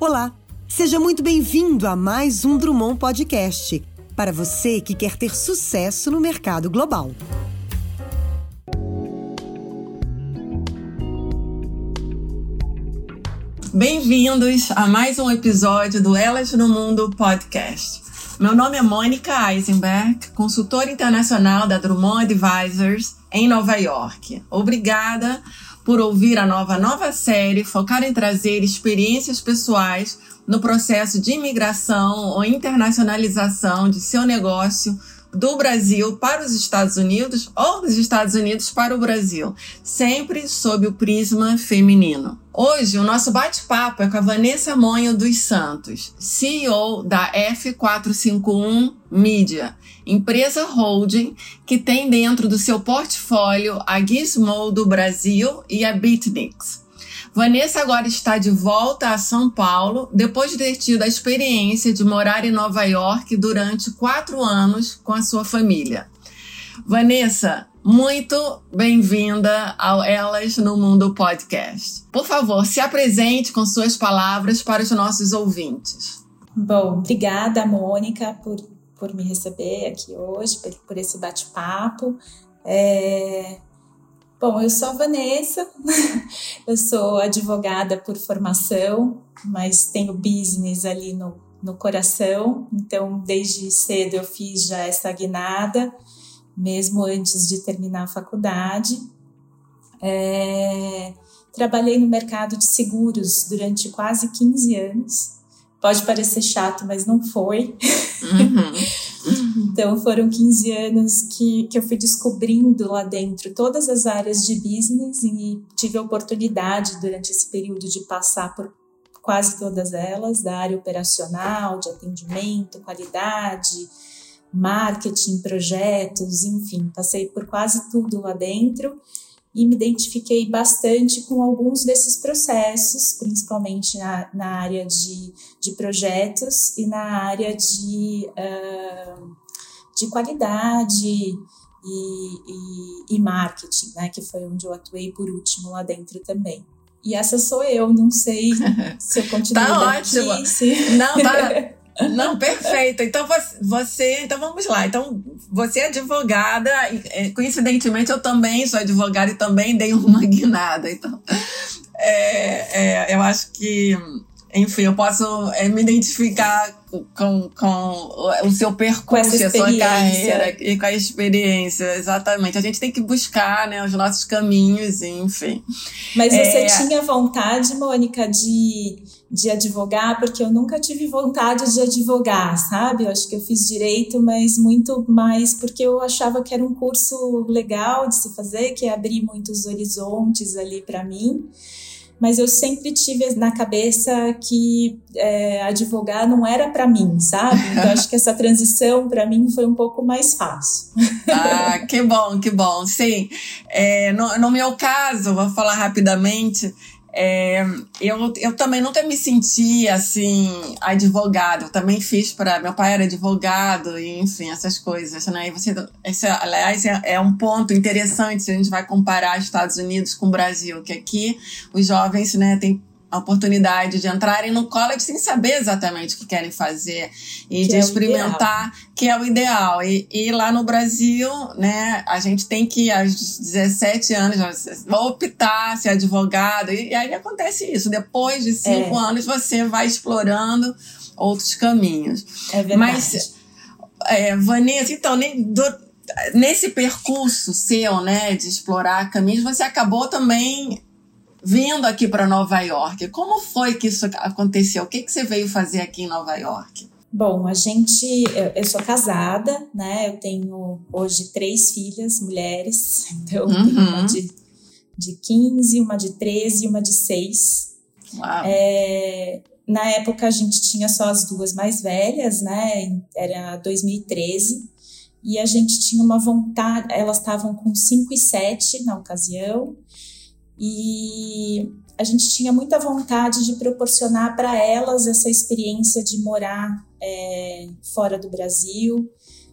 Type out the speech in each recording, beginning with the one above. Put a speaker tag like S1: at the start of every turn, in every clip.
S1: Olá, seja muito bem-vindo a mais um Drummond Podcast para você que quer ter sucesso no mercado global.
S2: Bem-vindos a mais um episódio do Elas no Mundo Podcast. Meu nome é Mônica Eisenberg, consultora internacional da Drummond Advisors em Nova York. Obrigada por ouvir a nova nova série focada em trazer experiências pessoais no processo de imigração ou internacionalização de seu negócio do Brasil para os Estados Unidos ou dos Estados Unidos para o Brasil, sempre sob o prisma feminino. Hoje, o nosso bate-papo é com a Vanessa Monho dos Santos, CEO da F451 Media, empresa holding que tem dentro do seu portfólio a Gizmo do Brasil e a Bitnix. Vanessa agora está de volta a São Paulo depois de ter tido a experiência de morar em Nova York durante quatro anos com a sua família. Vanessa, muito bem-vinda ao Elas no Mundo podcast. Por favor, se apresente com suas palavras para os nossos ouvintes.
S3: Bom, obrigada, Mônica, por, por me receber aqui hoje, por, por esse bate-papo. É, Bom, eu sou a Vanessa, eu sou advogada por formação, mas tenho business ali no, no coração, então desde cedo eu fiz já essa guinada, mesmo antes de terminar a faculdade. É, trabalhei no mercado de seguros durante quase 15 anos. Pode parecer chato, mas não foi. Uhum. então foram 15 anos que, que eu fui descobrindo lá dentro todas as áreas de business e tive a oportunidade durante esse período de passar por quase todas elas, da área operacional, de atendimento, qualidade, marketing, projetos, enfim, passei por quase tudo lá dentro e me identifiquei bastante com alguns desses processos, principalmente na, na área de, de projetos e na área de, uh, de qualidade e, e, e, marketing, né, que foi onde eu atuei por último lá dentro também. E essa sou eu, não sei se eu continuo
S2: tá ótimo. Se... Não, tá, Não, perfeito. Então você, então vamos lá. Então você é advogada, é, coincidentemente eu também sou advogada e também dei uma guinada. Então é, é, eu acho que, enfim, eu posso é, me identificar com, com o seu percurso, a sua carreira e com a experiência, exatamente. A gente tem que buscar né, os nossos caminhos, enfim.
S3: Mas você é, tinha vontade, Mônica, de de advogar, porque eu nunca tive vontade de advogar, sabe? Eu acho que eu fiz direito, mas muito mais porque eu achava que era um curso legal de se fazer, que ia abrir muitos horizontes ali para mim. Mas eu sempre tive na cabeça que é, advogar não era para mim, sabe? Então acho que essa transição para mim foi um pouco mais fácil.
S2: ah, que bom, que bom. Sim, é, no, no meu caso, vou falar rapidamente. É, eu, eu também nunca me senti assim, advogado. Eu também fiz para. Meu pai era advogado, e, enfim, essas coisas, né? E você, esse, aliás, é, é, um ponto interessante se a gente vai comparar Estados Unidos com o Brasil, que aqui os jovens, né, têm a oportunidade de entrarem no college sem saber exatamente o que querem fazer e que de é experimentar, que é o ideal. E, e, lá no Brasil, né, a gente tem que, aos 17 anos, optar, ser advogado, e, e aí acontece isso. Depois de cinco é. anos, você vai explorando outros caminhos.
S3: É verdade. Mas,
S2: é, Vanessa, então, nem, do, nesse percurso seu, né, de explorar caminhos, você acabou também vindo aqui para Nova York. Como foi que isso aconteceu? O que, que você veio fazer aqui em Nova York?
S3: Bom, a gente, eu, eu sou casada, né? Eu tenho hoje três filhas, mulheres. Então, uhum. tenho uma de, de 15, uma de 13 e uma de 6. Uau. É, na época a gente tinha só as duas mais velhas, né? Era 2013. E a gente tinha uma vontade, elas estavam com 5 e 7 na ocasião. E a gente tinha muita vontade de proporcionar para elas essa experiência de morar é, fora do Brasil,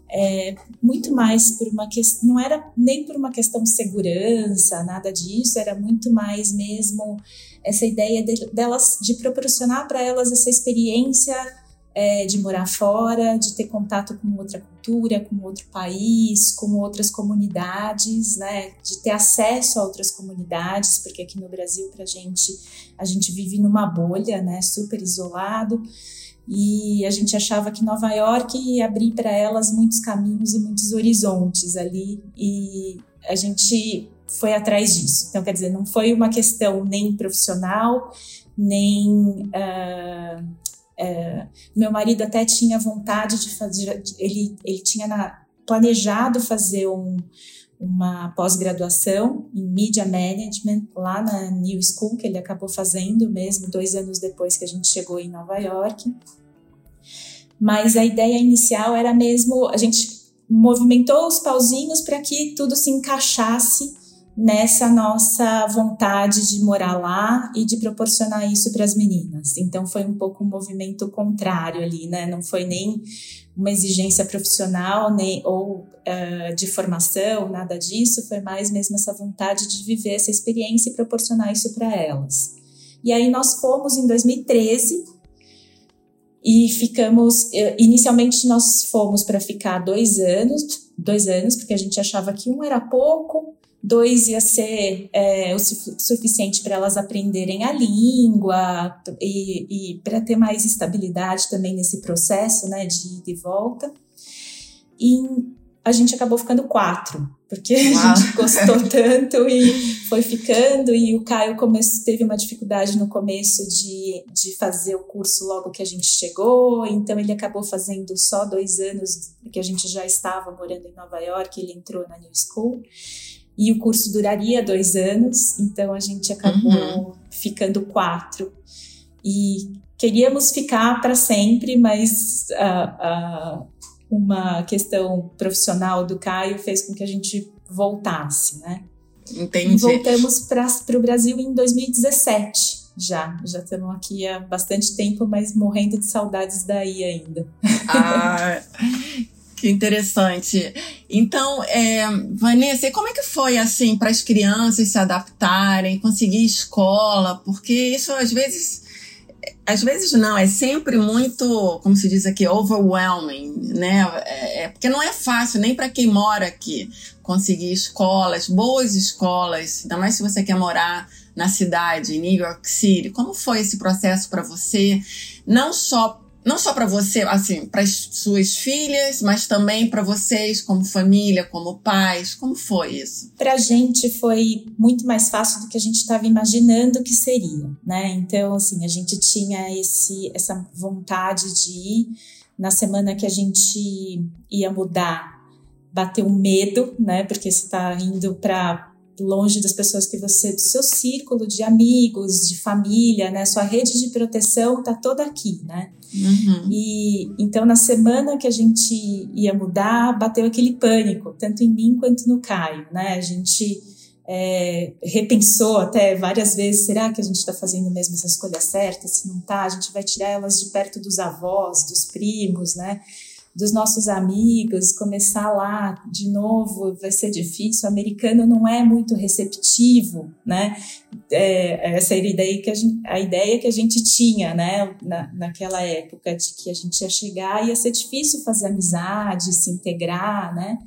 S3: é, muito mais por uma questão, não era nem por uma questão de segurança, nada disso, era muito mais mesmo essa ideia de, delas de proporcionar para elas essa experiência é, de morar fora, de ter contato com outra cultura, com outro país, com outras comunidades, né? De ter acesso a outras comunidades, porque aqui no Brasil, para gente, a gente vive numa bolha, né? Super isolado. E a gente achava que Nova York ia abrir para elas muitos caminhos e muitos horizontes ali. E a gente foi atrás disso. Então, quer dizer, não foi uma questão nem profissional, nem uh, é, meu marido até tinha vontade de fazer, ele, ele tinha na, planejado fazer um, uma pós-graduação em Media Management lá na New School, que ele acabou fazendo mesmo dois anos depois que a gente chegou em Nova York. Mas a ideia inicial era mesmo, a gente movimentou os pauzinhos para que tudo se encaixasse nessa nossa vontade de morar lá e de proporcionar isso para as meninas. Então foi um pouco um movimento contrário ali, né? Não foi nem uma exigência profissional nem ou uh, de formação, nada disso. Foi mais mesmo essa vontade de viver essa experiência e proporcionar isso para elas. E aí nós fomos em 2013 e ficamos. Eh, inicialmente nós fomos para ficar dois anos, dois anos, porque a gente achava que um era pouco Dois ia ser é, o suficiente para elas aprenderem a língua e, e para ter mais estabilidade também nesse processo né, de ida e volta. E a gente acabou ficando quatro, porque Uau. a gente gostou tanto e foi ficando. E o Caio comece, teve uma dificuldade no começo de, de fazer o curso logo que a gente chegou, então ele acabou fazendo só dois anos que a gente já estava morando em Nova York, ele entrou na New School e o curso duraria dois anos, então a gente acabou uhum. ficando quatro. E queríamos ficar para sempre, mas uh, uh, uma questão profissional do Caio fez com que a gente voltasse, né?
S2: Entendi.
S3: E voltamos para o Brasil em 2017 já. Já estamos aqui há bastante tempo, mas morrendo de saudades daí ainda.
S2: Ah, que interessante. Então, é, Vanessa, como é que foi assim para as crianças se adaptarem, conseguir escola? Porque isso às vezes, às vezes não, é sempre muito, como se diz aqui, overwhelming, né? É, é porque não é fácil nem para quem mora aqui conseguir escolas, boas escolas, ainda mais se você quer morar na cidade, em New York City. Como foi esse processo para você? Não só não só para você, assim, para as suas filhas, mas também para vocês como família, como pais? Como foi isso?
S3: Para a gente foi muito mais fácil do que a gente estava imaginando que seria, né? Então, assim, a gente tinha esse, essa vontade de ir. Na semana que a gente ia mudar, bateu um medo, né? Porque você está indo para longe das pessoas que você, do seu círculo de amigos, de família, né? Sua rede de proteção tá toda aqui, né? Uhum. E então na semana que a gente ia mudar, bateu aquele pânico, tanto em mim quanto no Caio, né? A gente é, repensou até várias vezes, será que a gente está fazendo mesmo essa escolha certa? Se não tá, a gente vai tirar elas de perto dos avós, dos primos, né? Dos nossos amigos, começar lá de novo vai ser difícil. O americano não é muito receptivo, né? É, essa era a ideia que a, gente, a ideia que a gente tinha, né? Na, naquela época de que a gente ia chegar e ia ser difícil fazer amizade, se integrar, né?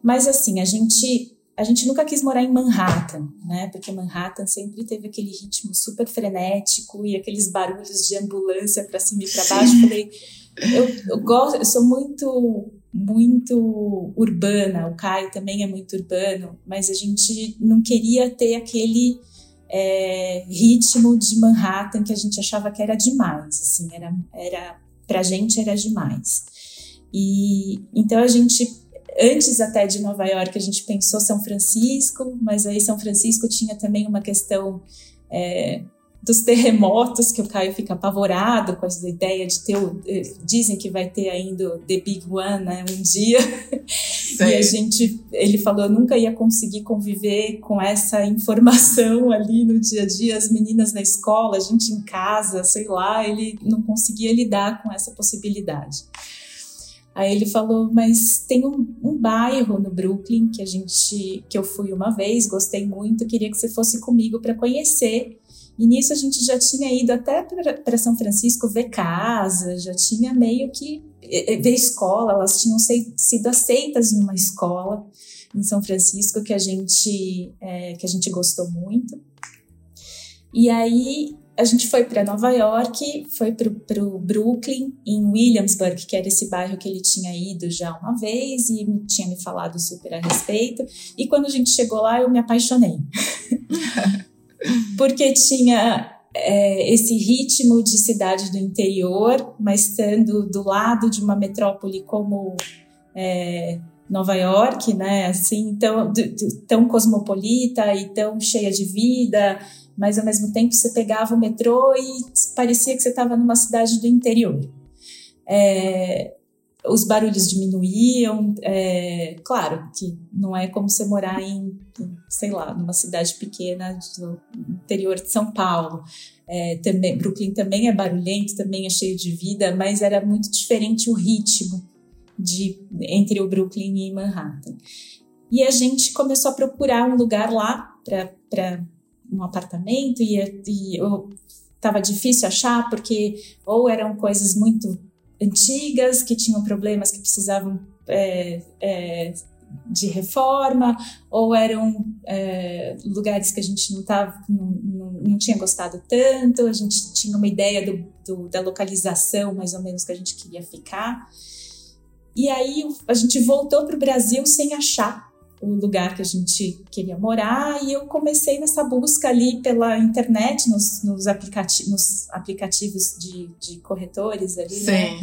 S3: Mas assim, a gente a gente nunca quis morar em Manhattan, né? Porque Manhattan sempre teve aquele ritmo super frenético e aqueles barulhos de ambulância para cima e para baixo. Falei, eu, eu, gosto, eu sou muito muito urbana. O Caio também é muito urbano, mas a gente não queria ter aquele é, ritmo de Manhattan que a gente achava que era demais. Assim, era, era para gente era demais. E então a gente Antes até de Nova York, a gente pensou São Francisco, mas aí São Francisco tinha também uma questão é, dos terremotos, que o Caio fica apavorado com essa ideia de ter. O, eh, dizem que vai ter ainda o The Big One né, um dia. e a gente. Ele falou, nunca ia conseguir conviver com essa informação ali no dia a dia, as meninas na escola, a gente em casa, sei lá, ele não conseguia lidar com essa possibilidade. Aí ele falou, mas tem um, um, bairro no Brooklyn que a gente, que eu fui uma vez, gostei muito, queria que você fosse comigo para conhecer. E nisso a gente já tinha ido até para São Francisco ver casa, já tinha meio que ver escola, elas tinham sido aceitas numa escola em São Francisco que a gente é, que a gente gostou muito. E aí a gente foi para Nova York, foi para o Brooklyn, em Williamsburg, que era esse bairro que ele tinha ido já uma vez e tinha me falado super a respeito. E quando a gente chegou lá, eu me apaixonei. Porque tinha é, esse ritmo de cidade do interior, mas estando do lado de uma metrópole como é, Nova York, né? Assim, tão, tão cosmopolita e tão cheia de vida mas ao mesmo tempo você pegava o metrô e parecia que você estava numa cidade do interior. É, os barulhos diminuíam, é, claro que não é como você morar em, sei lá, numa cidade pequena do interior de São Paulo. É, também, Brooklyn também é barulhento, também é cheio de vida, mas era muito diferente o ritmo de, entre o Brooklyn e Manhattan. E a gente começou a procurar um lugar lá para um apartamento e, e eu estava difícil achar porque ou eram coisas muito antigas que tinham problemas que precisavam é, é, de reforma ou eram é, lugares que a gente não, tava, não, não, não, tinha gostado tanto, a gente tinha uma ideia do, do, da localização mais ou menos que a gente queria ficar. E aí a gente voltou para o Brasil sem achar o lugar que a gente queria morar e eu comecei nessa busca ali pela internet, nos, nos, aplicati nos aplicativos de, de, corretores ali, Sim. né?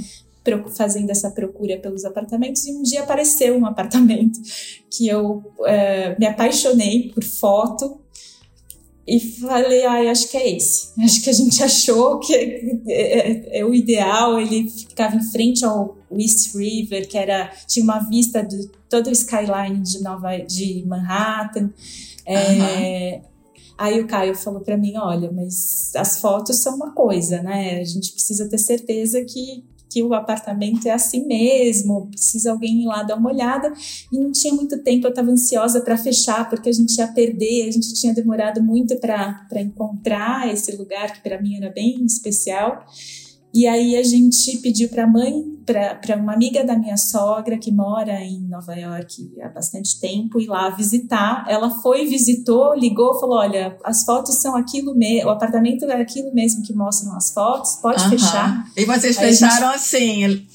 S3: fazendo essa procura pelos apartamentos e um dia apareceu um apartamento que eu é, me apaixonei por foto e falei, ai, acho que é esse. Acho que a gente achou que é, é, é, o ideal. Ele ficava em frente ao East River, que era tinha uma vista de todo o skyline de Nova de Manhattan. É, uhum. Aí o Caio falou para mim, olha, mas as fotos são uma coisa, né? A gente precisa ter certeza que que o apartamento é assim mesmo, precisa alguém ir lá dar uma olhada. E não tinha muito tempo, eu estava ansiosa para fechar, porque a gente ia perder, a gente tinha demorado muito para encontrar esse lugar, que para mim era bem especial. E aí a gente pediu para a mãe, para uma amiga da minha sogra que mora em Nova York há bastante tempo, ir lá visitar. Ela foi, visitou, ligou, falou: olha, as fotos são aquilo mesmo, o apartamento é aquilo mesmo que mostram as fotos, pode fechar.
S2: E vocês aí fecharam gente, assim?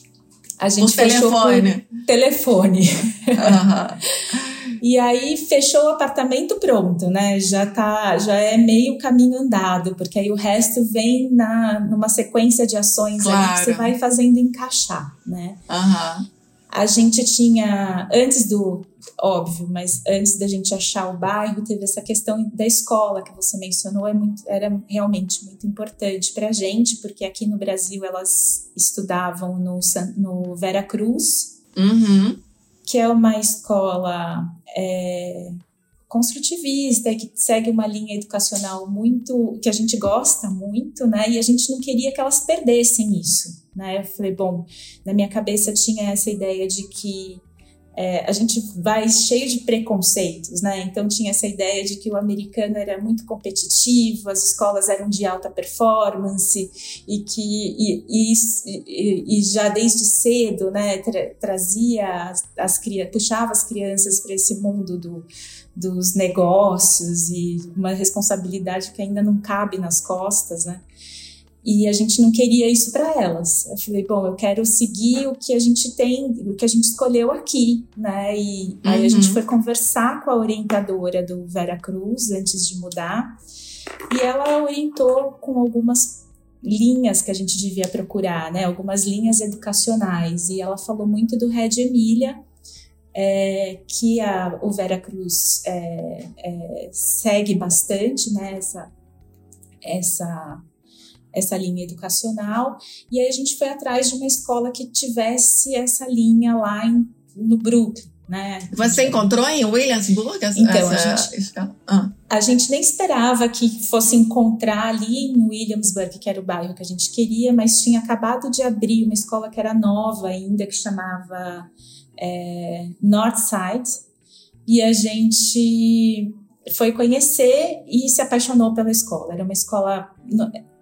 S3: A gente fechou telefone. telefone. E aí fechou o apartamento pronto, né? Já tá, já é meio caminho andado, porque aí o resto vem na numa sequência de ações claro. que você vai fazendo encaixar, né?
S2: Uhum.
S3: A gente tinha antes do óbvio, mas antes da gente achar o bairro, teve essa questão da escola que você mencionou, é muito, era realmente muito importante para a gente, porque aqui no Brasil elas estudavam no, no Vera Cruz,
S2: uhum
S3: que é uma escola é, construtivista que segue uma linha educacional muito que a gente gosta muito, né? E a gente não queria que elas perdessem isso, né? Eu falei, bom, na minha cabeça tinha essa ideia de que é, a gente vai cheio de preconceitos, né? Então tinha essa ideia de que o americano era muito competitivo, as escolas eram de alta performance e que e, e, e já desde cedo, né, tra trazia as, as puxava as crianças para esse mundo do, dos negócios e uma responsabilidade que ainda não cabe nas costas, né? E a gente não queria isso para elas. Eu falei, bom, eu quero seguir o que a gente tem, o que a gente escolheu aqui, né? E uhum. aí a gente uhum. foi conversar com a orientadora do Vera Cruz antes de mudar. E ela orientou com algumas linhas que a gente devia procurar, né? Algumas linhas educacionais. E ela falou muito do Red Emília, é, que a, o Vera Cruz é, é, segue bastante, né? Essa, essa essa linha educacional. E aí a gente foi atrás de uma escola que tivesse essa linha lá em, no Brooklyn. Né?
S2: Você encontrou em Williamsburg essa,
S3: então,
S2: essa
S3: a gente?
S2: Ah.
S3: A gente nem esperava que fosse encontrar ali em Williamsburg, que era o bairro que a gente queria, mas tinha acabado de abrir uma escola que era nova ainda, que chamava é, Northside, e a gente foi conhecer e se apaixonou pela escola. Era uma escola,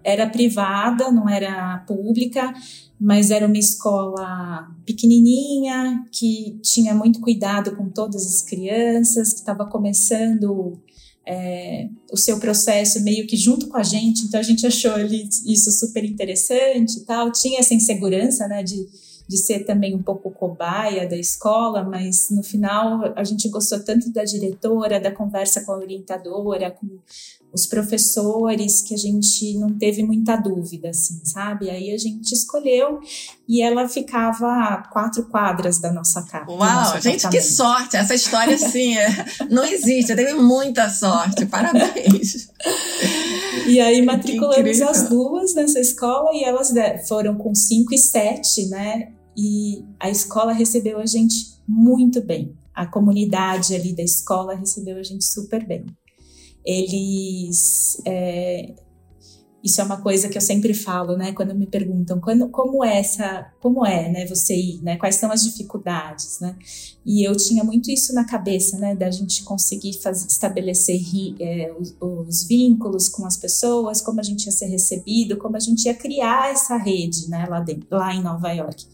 S3: era privada, não era pública, mas era uma escola pequenininha, que tinha muito cuidado com todas as crianças, que estava começando é, o seu processo meio que junto com a gente, então a gente achou ali isso super interessante e tal, tinha essa insegurança, né, de de ser também um pouco cobaia da escola, mas no final a gente gostou tanto da diretora, da conversa com a orientadora, com os professores, que a gente não teve muita dúvida, assim, sabe? Aí a gente escolheu e ela ficava a quatro quadras da nossa casa.
S2: Uau, gente, que sorte! Essa história, assim, é, não existe. Eu teve muita sorte. Parabéns!
S3: E aí matriculamos as duas nessa escola e elas foram com cinco e sete, né? E a escola recebeu a gente muito bem. A comunidade ali da escola recebeu a gente super bem. Eles é, isso é uma coisa que eu sempre falo, né? Quando me perguntam quando, como é essa, como é, né? Você ir, né? Quais são as dificuldades, né? E eu tinha muito isso na cabeça, né? Da gente conseguir fazer, estabelecer é, os, os, vínculos com as pessoas, como a gente ia ser recebido, como a gente ia criar essa rede, né? Lá dentro, lá em Nova York.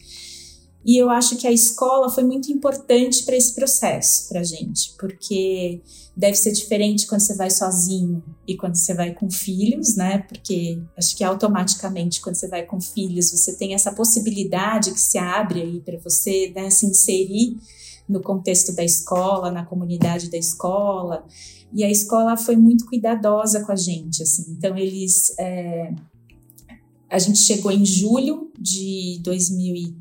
S3: E eu acho que a escola foi muito importante para esse processo, para a gente, porque deve ser diferente quando você vai sozinho e quando você vai com filhos, né? Porque acho que automaticamente quando você vai com filhos você tem essa possibilidade que se abre aí para você né, se inserir no contexto da escola, na comunidade da escola. E a escola foi muito cuidadosa com a gente, assim. Então eles, é... a gente chegou em julho de 2013.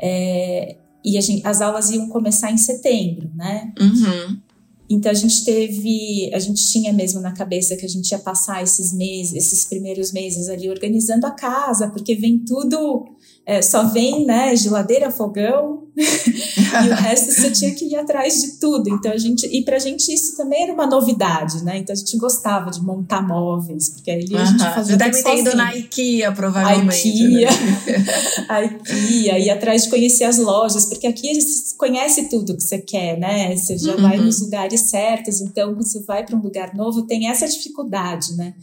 S3: É, e gente, as aulas iam começar em setembro, né?
S2: Uhum.
S3: Então a gente teve, a gente tinha mesmo na cabeça que a gente ia passar esses meses, esses primeiros meses ali organizando a casa, porque vem tudo é, só vem, né, geladeira, fogão, e o resto você tinha que ir atrás de tudo. Então a gente, e pra gente isso também era uma novidade, né? Então a gente gostava de montar móveis, porque aí a gente fazia Você
S2: deve ter ido na IKEA, provavelmente.
S3: A IKEA, né? a IKEA, ir atrás de conhecer as lojas, porque aqui você conhece tudo que você quer, né? Você já uhum. vai nos lugares certos, então quando você vai para um lugar novo, tem essa dificuldade, né?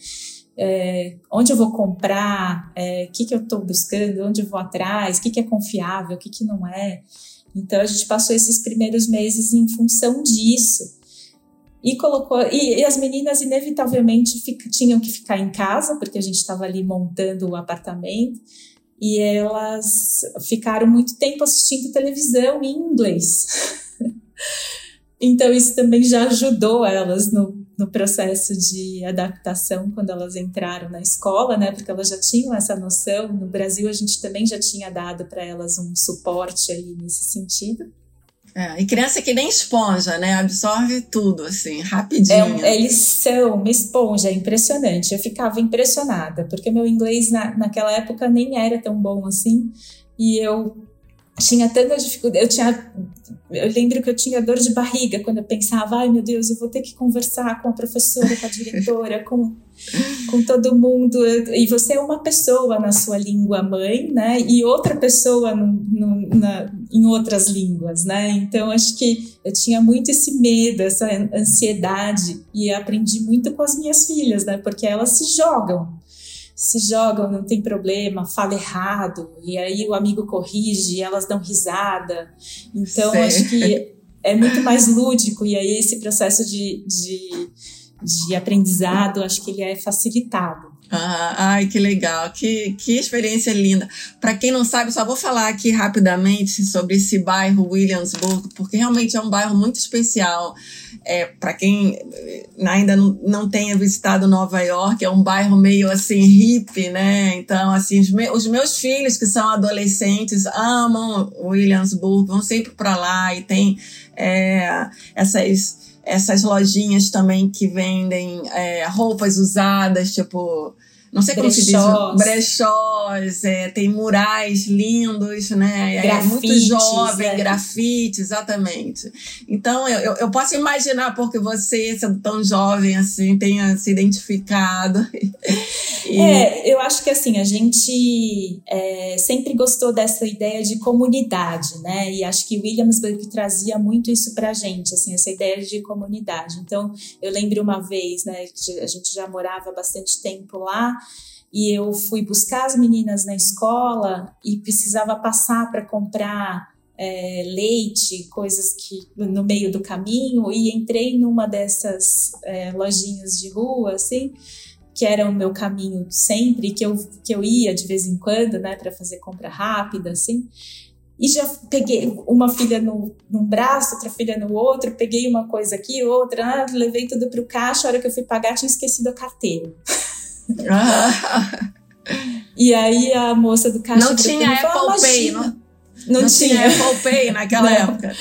S3: É, onde eu vou comprar, o é, que, que eu estou buscando, onde eu vou atrás, o que, que é confiável, o que, que não é. Então a gente passou esses primeiros meses em função disso. E colocou e, e as meninas inevitavelmente fica, tinham que ficar em casa porque a gente estava ali montando o apartamento e elas ficaram muito tempo assistindo televisão em inglês. então isso também já ajudou elas no no processo de adaptação quando elas entraram na escola, né? Porque elas já tinham essa noção. No Brasil a gente também já tinha dado para elas um suporte aí nesse sentido.
S2: É, e criança que nem esponja, né? Absorve tudo, assim, rapidinho.
S3: É, eles são uma esponja, é impressionante. Eu ficava impressionada, porque meu inglês na, naquela época nem era tão bom assim. E eu tinha tanta dificuldade. Eu tinha. Eu lembro que eu tinha dor de barriga quando eu pensava, ai meu Deus, eu vou ter que conversar com a professora, com a diretora, com, com todo mundo. E você é uma pessoa na sua língua mãe, né? E outra pessoa no, no, na, em outras línguas, né? Então acho que eu tinha muito esse medo, essa ansiedade. E aprendi muito com as minhas filhas, né? Porque elas se jogam se jogam, não tem problema, fala errado, e aí o amigo corrige elas dão risada. Então, acho que é muito mais lúdico, e aí esse processo de, de, de aprendizado, acho que ele é facilitado.
S2: Ah, ai, que legal, que, que experiência linda. Para quem não sabe, só vou falar aqui rapidamente sobre esse bairro Williamsburg, porque realmente é um bairro muito especial. É, para quem ainda não, não tenha visitado Nova York, é um bairro meio assim hippie, né? Então, assim, os, me, os meus filhos que são adolescentes amam Williamsburg, vão sempre para lá e tem é, essas essas lojinhas também que vendem é, roupas usadas, tipo não sei como se diz, brechós, é, tem murais lindos, né? Grafite, é muito jovem, é. grafite, exatamente. Então, eu, eu posso imaginar porque você, sendo tão jovem assim, tenha se identificado.
S3: e... É, eu acho que assim, a gente é, sempre gostou dessa ideia de comunidade, né? E acho que Williamsburg trazia muito isso pra gente, assim, essa ideia de comunidade. Então, eu lembro uma vez, né, que a gente já morava bastante tempo lá, e eu fui buscar as meninas na escola e precisava passar para comprar é, leite, coisas que no meio do caminho, e entrei numa dessas é, lojinhas de rua, assim, que era o meu caminho sempre, que eu, que eu ia de vez em quando, né, para fazer compra rápida, assim. E já peguei uma filha no, num braço, outra filha no outro, peguei uma coisa aqui, outra, ah, levei tudo para o caixa, a hora que eu fui pagar tinha esquecido a carteira. e aí a moça do caixa...
S2: Não tinha Apple Pay, não? Não, não tinha. tinha Apple Pay naquela não. época.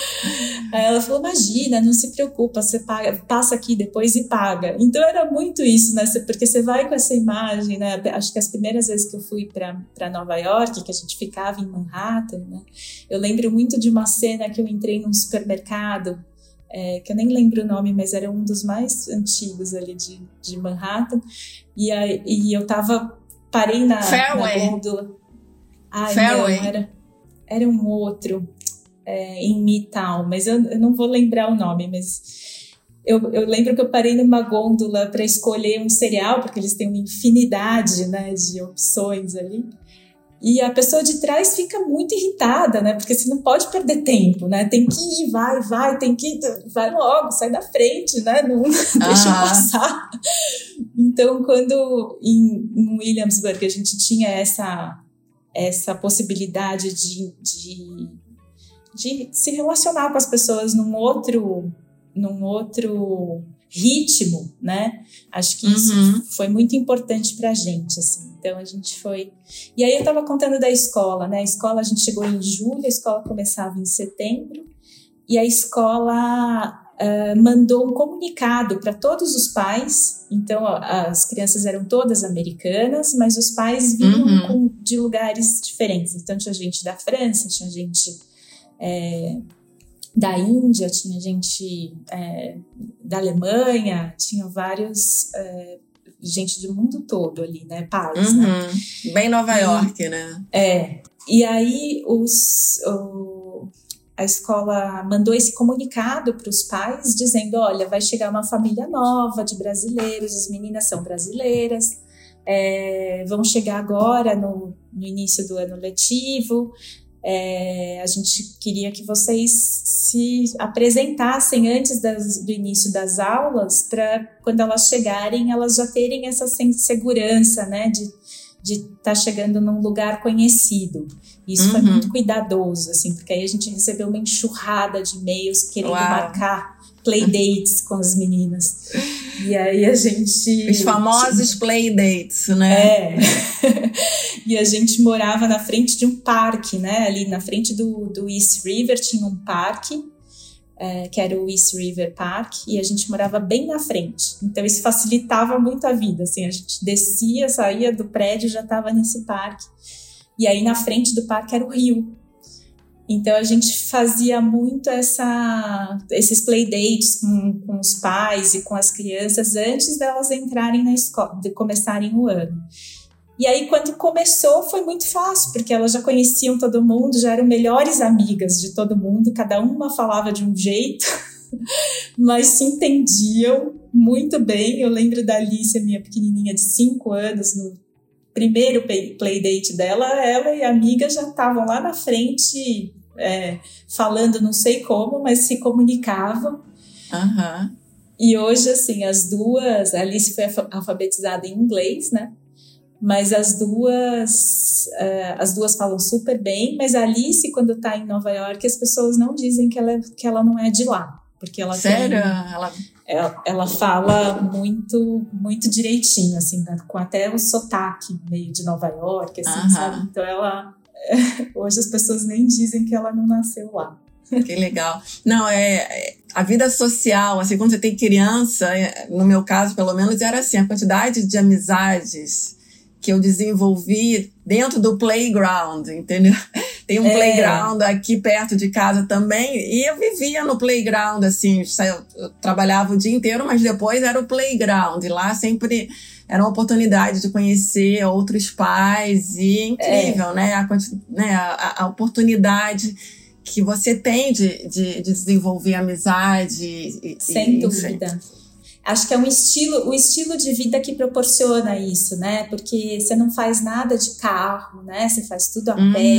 S3: Aí ela falou: imagina, não se preocupa, você paga, passa aqui depois e paga. Então era muito isso, né? Porque você vai com essa imagem, né? Acho que as primeiras vezes que eu fui para Nova York, que a gente ficava em Manhattan, né? Eu lembro muito de uma cena que eu entrei num supermercado. É, que eu nem lembro o nome, mas era um dos mais antigos ali de, de Manhattan. E, aí, e eu tava, parei na, Fairway. na gôndola. Ai, Fairway. Não, era, era um outro é, em Midtown, mas eu, eu, não vou lembrar o nome, mas eu, eu lembro que eu parei numa gôndola para escolher um cereal, porque eles têm uma infinidade né, de opções ali. E a pessoa de trás fica muito irritada, né? Porque você não pode perder tempo, né? Tem que ir, vai, vai, tem que ir, vai logo, sai da frente, né? Não, não deixa ah. passar. Então, quando em, em Williamsburg a gente tinha essa essa possibilidade de, de, de se relacionar com as pessoas num outro, num outro ritmo, né? Acho que isso uhum. foi muito importante para a gente, assim. Então a gente foi. E aí eu estava contando da escola, né? A escola a gente chegou em julho, a escola começava em setembro e a escola uh, mandou um comunicado para todos os pais. Então, as crianças eram todas americanas, mas os pais vinham uhum. com, de lugares diferentes. Então, tinha gente da França, tinha gente é, da Índia, tinha gente é, da Alemanha, tinha vários. É, gente do mundo todo ali, né? Pais, né? uhum.
S2: né? Bem Nova York, né?
S3: É. E aí os, a escola mandou esse comunicado para os pais dizendo: olha, vai chegar uma família nova de brasileiros, as meninas são brasileiras, é, vão chegar agora no, no, início do ano letivo. É, a gente queria que vocês se apresentassem antes das, do início das aulas, para quando elas chegarem, elas já terem essa segurança, né, de de estar tá chegando num lugar conhecido. Isso uhum. foi muito cuidadoso, assim, porque aí a gente recebeu uma enxurrada de e-mails querendo Uau. marcar playdates com as meninas. E aí a gente.
S2: Os famosos playdates, né?
S3: É. e a gente morava na frente de um parque, né? Ali na frente do, do East River tinha um parque é, que era o East River Park, e a gente morava bem na frente. Então isso facilitava muito a vida, assim, a gente descia, saía do prédio, já estava nesse parque. E aí na frente do parque era o rio. Então a gente fazia muito essa, esses playdates com, com os pais e com as crianças antes delas entrarem na escola, de começarem o ano. E aí, quando começou, foi muito fácil, porque elas já conheciam todo mundo, já eram melhores amigas de todo mundo, cada uma falava de um jeito, mas se entendiam muito bem. Eu lembro da Alice, minha pequenininha de 5 anos, no primeiro playdate dela, ela e a amiga já estavam lá na frente, é, falando não sei como, mas se comunicavam.
S2: Uhum.
S3: E hoje, assim, as duas, a Alice foi alfabetizada em inglês, né? mas as duas uh, as duas falam super bem, mas a Alice quando está em Nova York as pessoas não dizem que ela é, que ela não é de lá, porque ela
S2: Sério?
S3: Tem,
S2: ela...
S3: ela... fala muito muito direitinho assim, né? com até o sotaque meio de Nova York, assim, sabe? Então ela hoje as pessoas nem dizem que ela não nasceu lá.
S2: Que legal. Não, é, é a vida social, assim, quando você tem criança, é, no meu caso, pelo menos, era assim, a quantidade de amizades que eu desenvolvi dentro do playground, entendeu? Tem um é. playground aqui perto de casa também, e eu vivia no playground, assim, eu trabalhava o dia inteiro, mas depois era o playground, e lá sempre era uma oportunidade de conhecer outros pais, e é incrível, é. né? A, né? A, a, oportunidade que você tem de, de, de desenvolver amizade.
S3: Sem e, dúvida. Enfim. Acho que é um estilo, o estilo de vida que proporciona isso, né? Porque você não faz nada de carro, né? Você faz tudo a uhum. pé.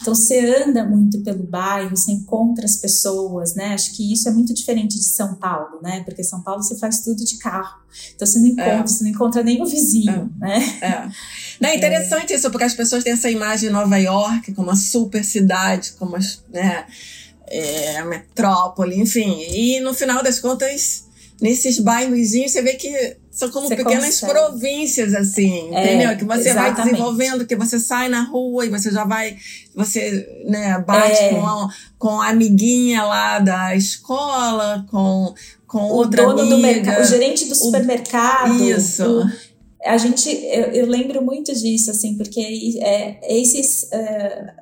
S3: Então você anda muito pelo bairro, você encontra as pessoas, né? Acho que isso é muito diferente de São Paulo, né? Porque São Paulo você faz tudo de carro. Então você não encontra, é. você não encontra nem o vizinho, é. né?
S2: É. Não, é interessante isso, porque as pessoas têm essa imagem de Nova York como uma super cidade, como né, é, a metrópole, enfim. E no final das contas nesses bairrozinhos, você vê que são como você pequenas consegue. províncias, assim, é, entendeu? Que você exatamente. vai desenvolvendo, que você sai na rua e você já vai, você, né, bate é. com, a, com a amiguinha lá da escola, com, com o outra dono amiga. do
S3: mercado, o gerente do supermercado. O, isso. O, a gente, eu, eu, lembro muito disso, assim, porque é, esses... É,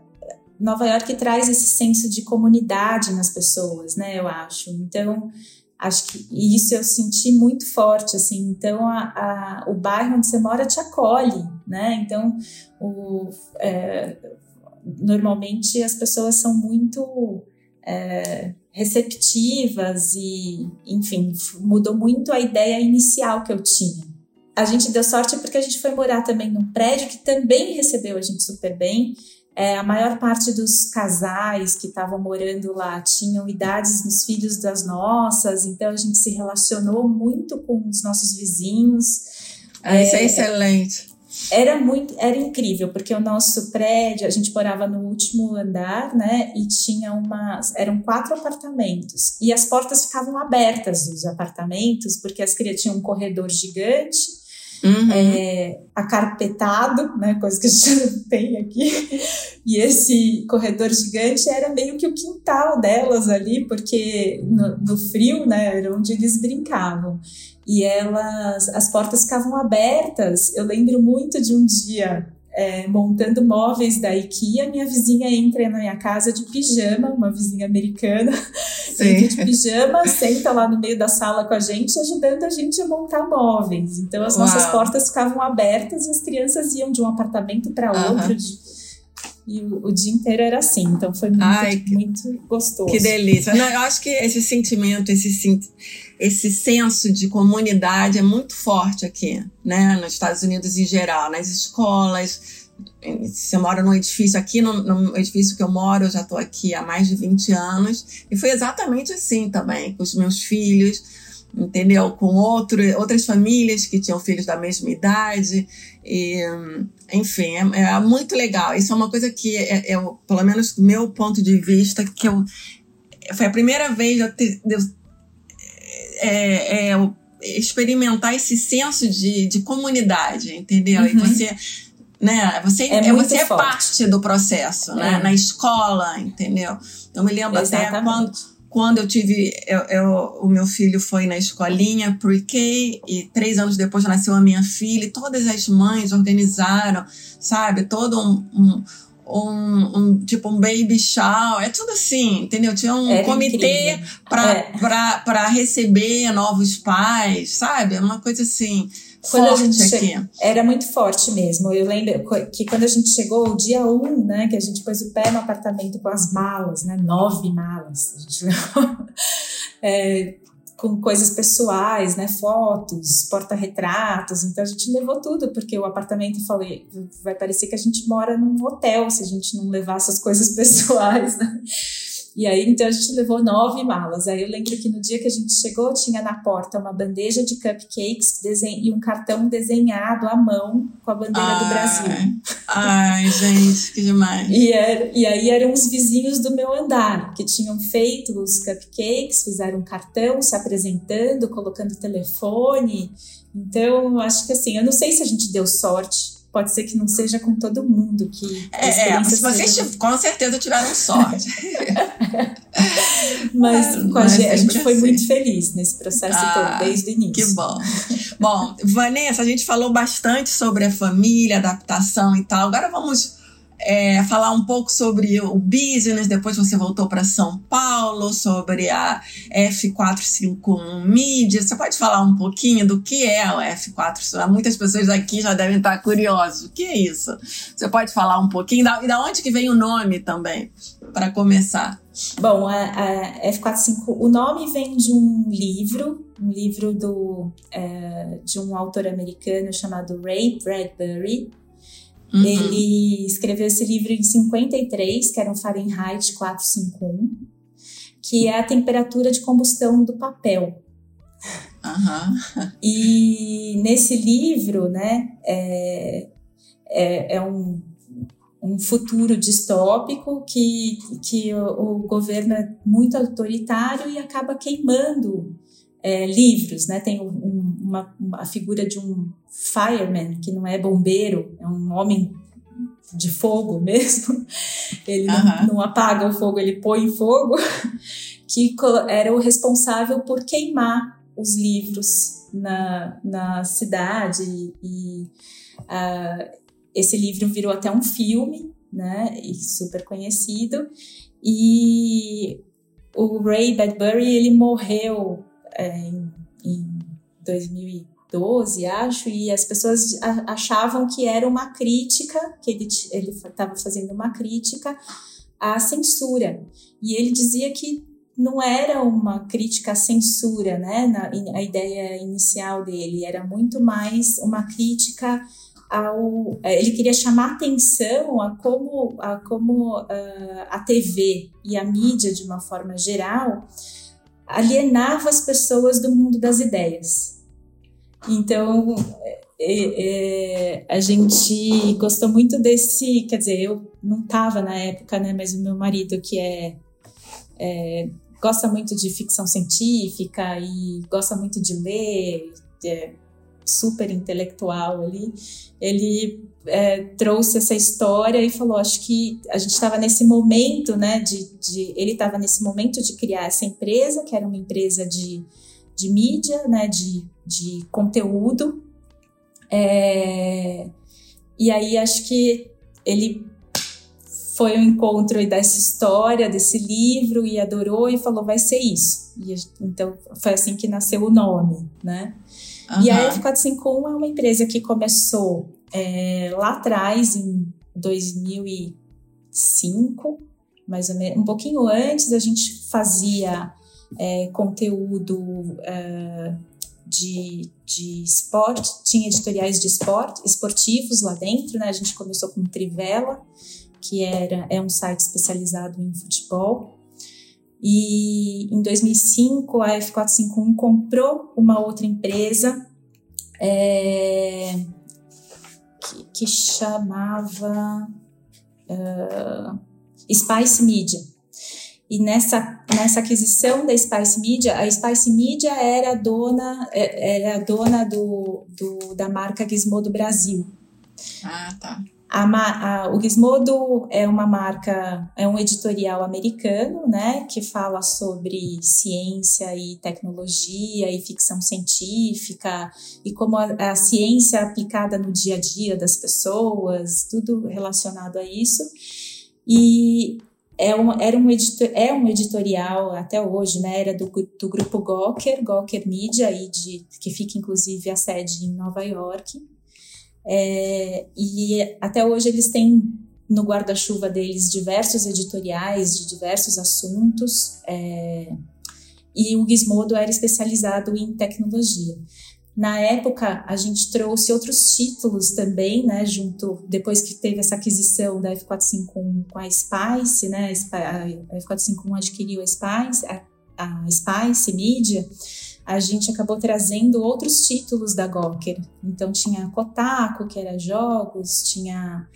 S3: Nova York traz esse senso de comunidade nas pessoas, né? Eu acho. Então, Acho que isso eu senti muito forte, assim. Então, a, a, o bairro onde você mora te acolhe, né? Então, o, é, normalmente as pessoas são muito é, receptivas e, enfim, mudou muito a ideia inicial que eu tinha. A gente deu sorte porque a gente foi morar também num prédio que também recebeu a gente super bem. É, a maior parte dos casais que estavam morando lá tinham idades nos filhos das nossas, então a gente se relacionou muito com os nossos vizinhos.
S2: Ah, isso é, é excelente.
S3: Era muito, era incrível, porque o nosso prédio, a gente morava no último andar, né? E tinha uma. Eram quatro apartamentos. E as portas ficavam abertas dos apartamentos, porque as crianças tinham um corredor gigante uhum. é, acarpetado, né, coisa que a gente não tem aqui. E esse corredor gigante era meio que o quintal delas ali, porque no, no frio, né, era onde eles brincavam. E elas, as portas ficavam abertas. Eu lembro muito de um dia é, montando móveis da IKEA, minha vizinha entra na minha casa de pijama, uma vizinha americana, entra de pijama, senta lá no meio da sala com a gente, ajudando a gente a montar móveis. Então as Uau. nossas portas ficavam abertas e as crianças iam de um apartamento para outro. De, e o, o, dia inteiro era assim, então foi muito, Ai, muito gostoso.
S2: Que delícia. Não, eu acho que esse sentimento, esse, esse senso de comunidade é muito forte aqui, né? Nos Estados Unidos em geral, nas escolas. Você mora num edifício aqui, no, no edifício que eu moro, eu já estou aqui há mais de 20 anos. E foi exatamente assim também, com os meus filhos entendeu? Com outro, outras famílias que tinham filhos da mesma idade. E, enfim, é, é muito legal. Isso é uma coisa que, é, é, pelo menos do meu ponto de vista, que eu, foi a primeira vez eu, ter, eu é, é, experimentar esse senso de, de comunidade, entendeu? Uhum. E você né? Você é, é você é parte do processo, né? É. Na escola, entendeu? Eu me lembro Exatamente. até quando quando eu tive, eu, eu, o meu filho foi na escolinha pre-K e três anos depois nasceu a minha filha e todas as mães organizaram, sabe, todo um, um um, um, tipo um baby shower, é tudo assim, entendeu? Tinha um Era comitê para é. receber novos pais, sabe? É uma coisa assim quando forte a gente aqui.
S3: Era muito forte mesmo. Eu lembro que quando a gente chegou, o dia 1, um, né, que a gente pôs o pé no apartamento com as malas, né, nove malas. A gente é, com coisas pessoais, né, fotos, porta-retratos. Então a gente levou tudo, porque o apartamento, falei, vai parecer que a gente mora num hotel se a gente não levar essas coisas pessoais, né? E aí, então, a gente levou nove malas. Aí eu lembro que no dia que a gente chegou, tinha na porta uma bandeja de cupcakes e um cartão desenhado à mão com a bandeira ai, do Brasil.
S2: Ai, gente, que demais.
S3: e, era, e aí eram os vizinhos do meu andar, que tinham feito os cupcakes, fizeram um cartão se apresentando, colocando telefone. Então, acho que assim, eu não sei se a gente deu sorte pode ser que não seja com todo mundo que
S2: é, é mas vocês seja... com certeza tiveram sorte
S3: mas a, gente, a gente foi assim. muito feliz nesse processo ah, todo desde o início
S2: que bom Bom, Vanessa, a gente falou bastante sobre a família, adaptação e tal. Agora vamos é, falar um pouco sobre o business, depois você voltou para São Paulo, sobre a F451 Media. Você pode falar um pouquinho do que é o F451? Muitas pessoas aqui já devem estar curiosas. O que é isso? Você pode falar um pouquinho? e da onde que vem o nome também, para começar?
S3: Bom, a, a F45, o nome vem de um livro, um livro do, é, de um autor americano chamado Ray Bradbury, Uhum. Ele escreveu esse livro em 53, que era um Fahrenheit 451, que é a temperatura de combustão do papel.
S2: Uhum.
S3: E nesse livro, né, é, é, é um, um futuro distópico que, que o, o, governo é muito autoritário e acaba queimando é, livros, né? Tem um, uma, uma figura de um fireman, que não é bombeiro, é um homem de fogo mesmo. Ele não, não apaga o fogo, ele põe fogo, que era o responsável por queimar os livros na, na cidade. E uh, esse livro virou até um filme, né? E super conhecido. E o Ray Bradbury, ele morreu é, em 2012, acho, e as pessoas achavam que era uma crítica, que ele estava fazendo uma crítica à censura. E ele dizia que não era uma crítica à censura, né? Na, a ideia inicial dele era muito mais uma crítica ao. Ele queria chamar atenção a como, a, como uh, a TV e a mídia, de uma forma geral, alienava as pessoas do mundo das ideias. Então, é, é, a gente gostou muito desse, quer dizer, eu não estava na época, né, mas o meu marido que é, é, gosta muito de ficção científica e gosta muito de ler, é super intelectual ali, ele é, trouxe essa história e falou, acho que a gente estava nesse momento, né, de, de ele estava nesse momento de criar essa empresa, que era uma empresa de, de mídia, né, de, de conteúdo, é, e aí acho que ele foi ao encontro dessa história, desse livro, e adorou e falou, vai ser isso. E, então, foi assim que nasceu o nome, né? Uhum. E a F451 é uma empresa que começou é, lá atrás, em 2005, mais ou menos, um pouquinho antes, a gente fazia é, conteúdo é, de, de esporte, tinha editoriais de esporte, esportivos lá dentro, né? A gente começou com Trivela, que era, é um site especializado em futebol. E em 2005, a F451 comprou uma outra empresa é, que, chamava uh, Spice Media. E nessa, nessa aquisição da Spice Media, a Spice Media era dona, é, era dona do, do, da marca Gizmodo Brasil.
S2: Ah, tá.
S3: A, a, o Gizmodo é uma marca, é um editorial americano, né, que fala sobre ciência e tecnologia e ficção científica e como a, a ciência aplicada no dia a dia das pessoas, tudo relacionado a isso. E é um, era um editor, é um editorial até hoje, né? Era do, do grupo Gawker, Gawker Media, aí de, que fica inclusive a sede em Nova York. É, e até hoje eles têm no guarda-chuva deles diversos editoriais de diversos assuntos. É, e o Gizmodo era especializado em tecnologia. Na época, a gente trouxe outros títulos também, né, junto, depois que teve essa aquisição da F451 com a Spice, né, a F451 adquiriu a Spice, a, a Spice Media, a gente acabou trazendo outros títulos da Gawker. Então tinha Kotaku, que era jogos, tinha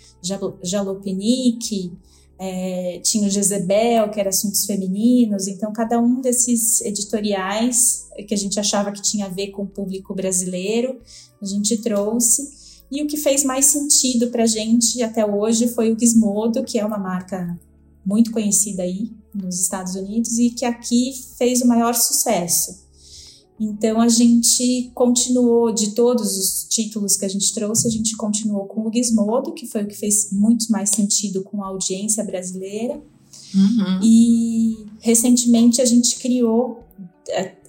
S3: Jalopnik, é, tinha o Jezebel, que era assuntos femininos. Então cada um desses editoriais que a gente achava que tinha a ver com o público brasileiro, a gente trouxe. E o que fez mais sentido para a gente até hoje foi o Gizmodo, que é uma marca muito conhecida aí nos Estados Unidos e que aqui fez o maior sucesso. Então a gente continuou de todos os títulos que a gente trouxe, a gente continuou com o Gizmodo, que foi o que fez muito mais sentido com a audiência brasileira. Uhum. E recentemente a gente criou,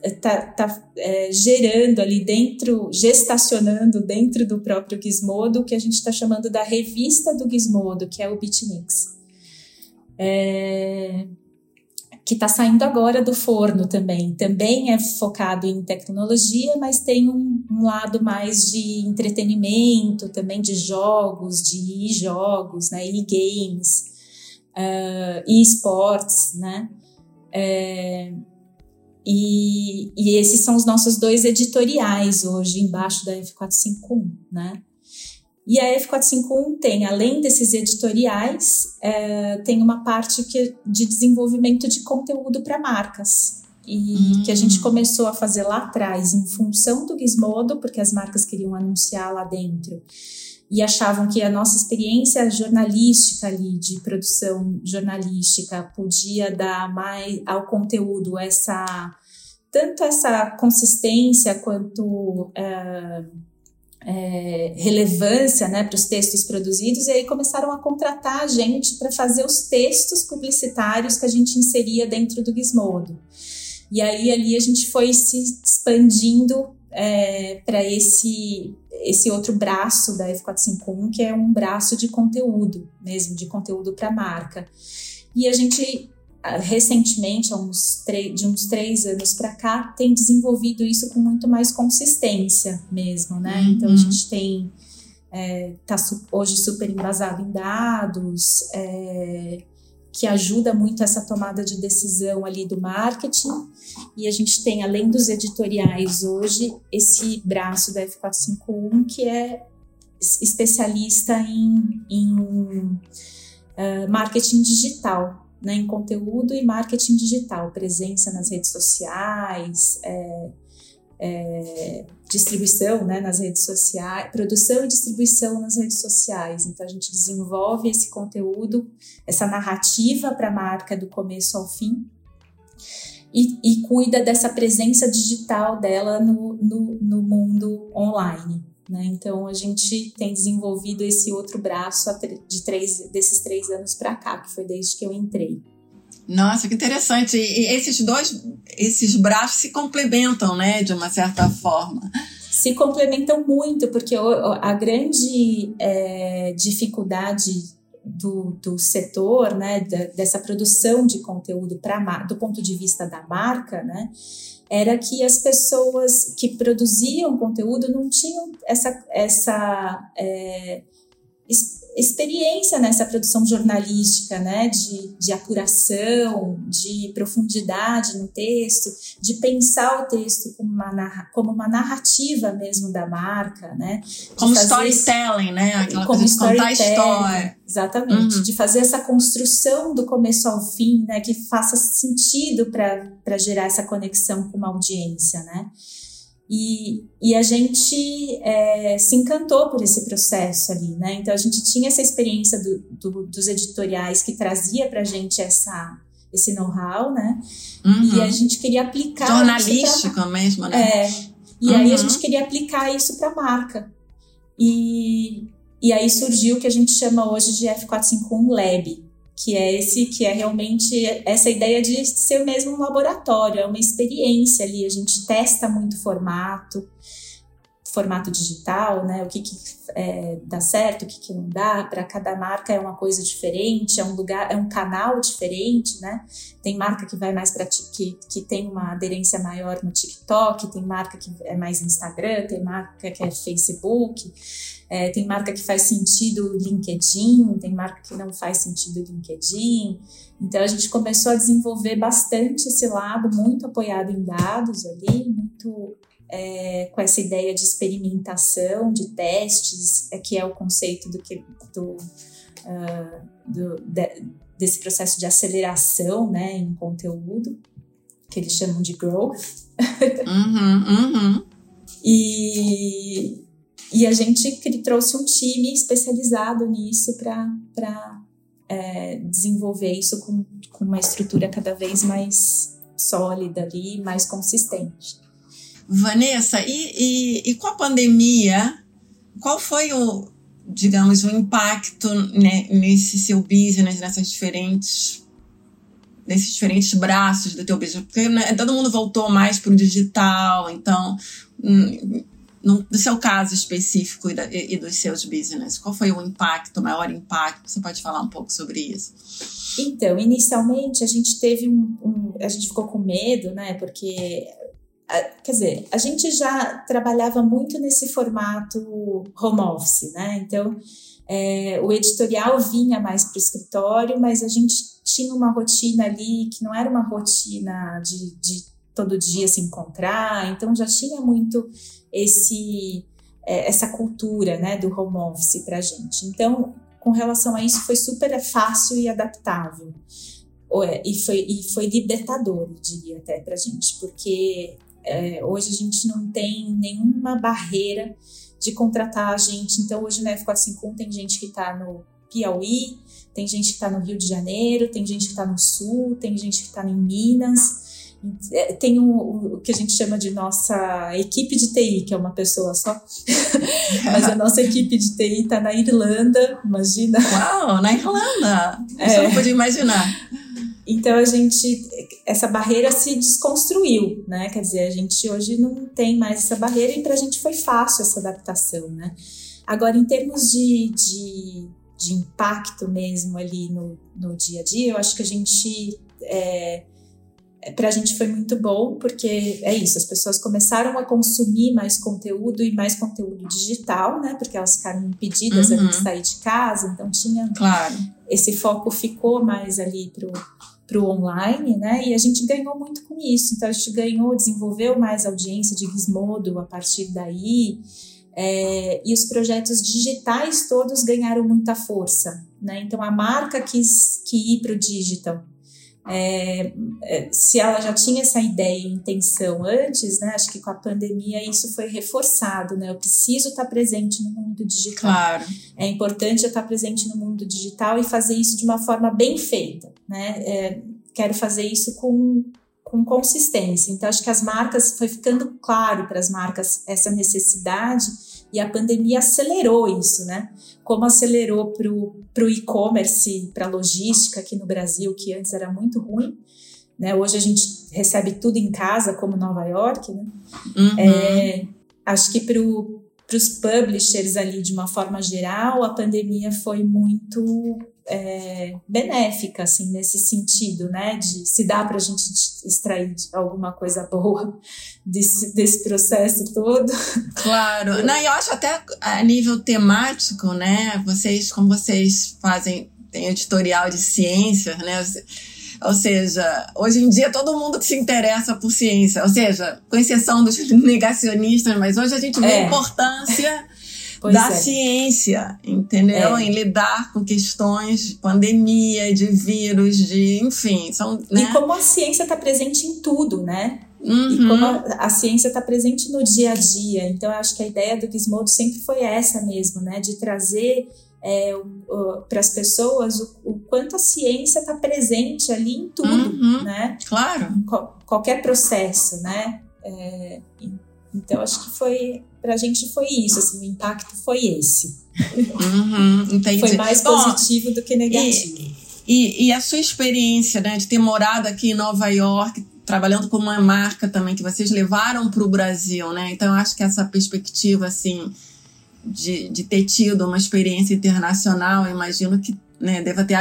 S3: está é, tá, é, gerando ali dentro, gestacionando dentro do próprio Gizmodo, que a gente está chamando da revista do Gizmodo, que é o Bitnix. É, que está saindo agora do forno também. Também é focado em tecnologia, mas tem um, um lado mais de entretenimento, também de jogos, de e-jogos, né, e-games, uh, e-sports, né? É, e, e esses são os nossos dois editoriais hoje embaixo da F451, né? E a F451 tem, além desses editoriais, é, tem uma parte que, de desenvolvimento de conteúdo para marcas. E hum. que a gente começou a fazer lá atrás, em função do Gizmodo, porque as marcas queriam anunciar lá dentro. E achavam que a nossa experiência jornalística ali, de produção jornalística, podia dar mais ao conteúdo essa tanto essa consistência quanto é, é, relevância né, para os textos produzidos, e aí começaram a contratar a gente para fazer os textos publicitários que a gente inseria dentro do Gizmodo. E aí ali a gente foi se expandindo é, para esse, esse outro braço da F451, que é um braço de conteúdo mesmo, de conteúdo para marca. E a gente recentemente, há uns de uns três anos para cá, tem desenvolvido isso com muito mais consistência mesmo, né? Uhum. Então a gente tem é, tá su hoje super embasado em dados, é, que ajuda muito essa tomada de decisão ali do marketing. E a gente tem, além dos editoriais hoje, esse braço da F451 que é especialista em, em uh, marketing digital né, em conteúdo e marketing digital, presença nas redes sociais, é, é, distribuição né, nas redes sociais, produção e distribuição nas redes sociais. Então a gente desenvolve esse conteúdo, essa narrativa para a marca do começo ao fim. E, e, cuida dessa presença digital dela no, no, no mundo online. Né? Então a gente tem desenvolvido esse outro braço de três, desses três anos para cá, que foi desde que eu entrei.
S2: Nossa, que interessante. E esses dois, esses braços se complementam, né, de uma certa forma.
S3: Se complementam muito, porque a grande é, dificuldade do, do setor, né, dessa produção de conteúdo para do ponto de vista da marca, né, era que as pessoas que produziam conteúdo não tinham essa, essa é, experiência nessa produção jornalística, né, de, de apuração, de profundidade no texto, de pensar o texto como uma, como uma narrativa mesmo da marca, né?
S2: Como storytelling, né? Aquela como coisa de contar a história.
S3: Exatamente, uhum. de fazer essa construção do começo ao fim, né, que faça sentido para gerar essa conexão com uma audiência, né? E, e a gente é, se encantou por esse processo ali, né? Então a gente tinha essa experiência do, do, dos editoriais que trazia para a gente essa, esse know-how, né? Uhum. E a gente queria aplicar.
S2: Jornalística pra, mesmo, né?
S3: É. E uhum. aí a uhum. gente queria aplicar isso para a marca. E, e aí surgiu o que a gente chama hoje de F451 Lab, que é esse que é realmente essa ideia de ser mesmo um laboratório, é uma experiência ali, a gente testa muito formato, formato digital, né? O que, que é, dá certo, o que, que não dá. Para cada marca é uma coisa diferente, é um lugar, é um canal diferente, né? Tem marca que vai mais para que, que tem uma aderência maior no TikTok, tem marca que é mais Instagram, tem marca que é Facebook. É, tem marca que faz sentido LinkedIn, tem marca que não faz sentido LinkedIn. Então a gente começou a desenvolver bastante esse lado, muito apoiado em dados ali, muito é, com essa ideia de experimentação, de testes, é, que é o conceito do que do, uh, do de, desse processo de aceleração, né, em conteúdo, que eles chamam de growth. Uhum, uhum. e e a gente trouxe um time especializado nisso para é, desenvolver isso com, com uma estrutura cada vez mais sólida ali, mais consistente.
S2: Vanessa, e, e, e com a pandemia, qual foi o, digamos, o impacto né, nesse seu business, nessas diferentes nesses diferentes braços do teu business, porque né, todo mundo voltou mais para o digital, então hum, no, no, seu caso específico e, da, e, dos seus business, qual foi o impacto, o maior impacto? Você pode falar um pouco sobre isso?
S3: Então, inicialmente a gente teve um, um a gente ficou com medo, né? Porque quer dizer, a gente já trabalhava muito nesse formato home office, né? Então, é, o editorial vinha mais para o escritório, mas a gente tinha uma rotina ali que não era uma rotina de, de todo dia se encontrar, então já tinha muito esse é, essa cultura, né, do home office para a gente. Então, com relação a isso, foi super fácil e adaptável. E foi, e foi libertador, eu diria até para a gente, porque é, hoje a gente não tem nenhuma barreira de contratar a gente. Então, hoje na F451 tem gente que está no Piauí, tem gente que está no Rio de Janeiro, tem gente que está no Sul, tem gente que está em Minas. É, tem o, o, que a gente chama de nossa equipe de TI, que é uma pessoa só. Mas a nossa equipe de TI está na Irlanda, imagina.
S2: Uau, na Irlanda! É. Eu não podia imaginar.
S3: Então a gente, essa barreira se desconstruiu, né? Quer dizer, a gente hoje não tem mais essa barreira e para a gente foi fácil essa adaptação, né? Agora, em termos de, de, de impacto mesmo ali no, no dia a dia, eu acho que a gente é, para a gente foi muito bom, porque é isso, as pessoas começaram a consumir mais conteúdo e mais conteúdo digital, né? Porque elas ficaram impedidas uhum. de sair de casa, então tinha.
S2: Claro.
S3: Esse foco ficou mais ali pro para o online, né? E a gente ganhou muito com isso. Então a gente ganhou, desenvolveu mais audiência de Gizmodo a partir daí. É, e os projetos digitais todos ganharam muita força, né? Então a marca quis que ir para o digital. É, é, se ela já tinha essa ideia e intenção antes, né? Acho que com a pandemia isso foi reforçado, né? Eu preciso estar presente no mundo digital.
S2: Claro.
S3: É importante eu estar presente no mundo digital e fazer isso de uma forma bem feita, né? É, quero fazer isso com com consistência. Então, acho que as marcas, foi ficando claro para as marcas essa necessidade e a pandemia acelerou isso, né? Como acelerou para o e-commerce, para a logística aqui no Brasil, que antes era muito ruim. Né? Hoje a gente recebe tudo em casa, como Nova York. Né? Uhum. É, acho que para os publishers ali, de uma forma geral, a pandemia foi muito é, benéfica, assim, nesse sentido, né? De se dá para a gente extrair alguma coisa boa desse, desse processo todo.
S2: Claro. Não, eu acho até a nível temático, né? Vocês, como vocês fazem, tem editorial de ciências, né? Ou seja, hoje em dia todo mundo se interessa por ciência. Ou seja, com exceção dos negacionistas, mas hoje a gente vê é. a importância da é. ciência, entendeu? É. Em lidar com questões de pandemia, de vírus, de enfim. São,
S3: né? E como a ciência está presente em tudo, né? Uhum. E como a, a ciência está presente no dia a dia. Então, eu acho que a ideia do Gizmodo sempre foi essa mesmo, né? De trazer é, para as pessoas o, o, quanto a ciência está presente ali em tudo, uhum. né?
S2: Claro.
S3: Em qualquer processo, né? É, então, acho que foi para a gente foi isso, assim, o impacto foi esse.
S2: Uhum,
S3: foi mais positivo Bom, do que negativo.
S2: E, e, e, a sua experiência, né, de ter morado aqui em Nova York, trabalhando com uma marca também que vocês levaram para o Brasil, né? Então, eu acho que essa perspectiva, assim, de, de ter tido uma experiência internacional, imagino que né, deva ter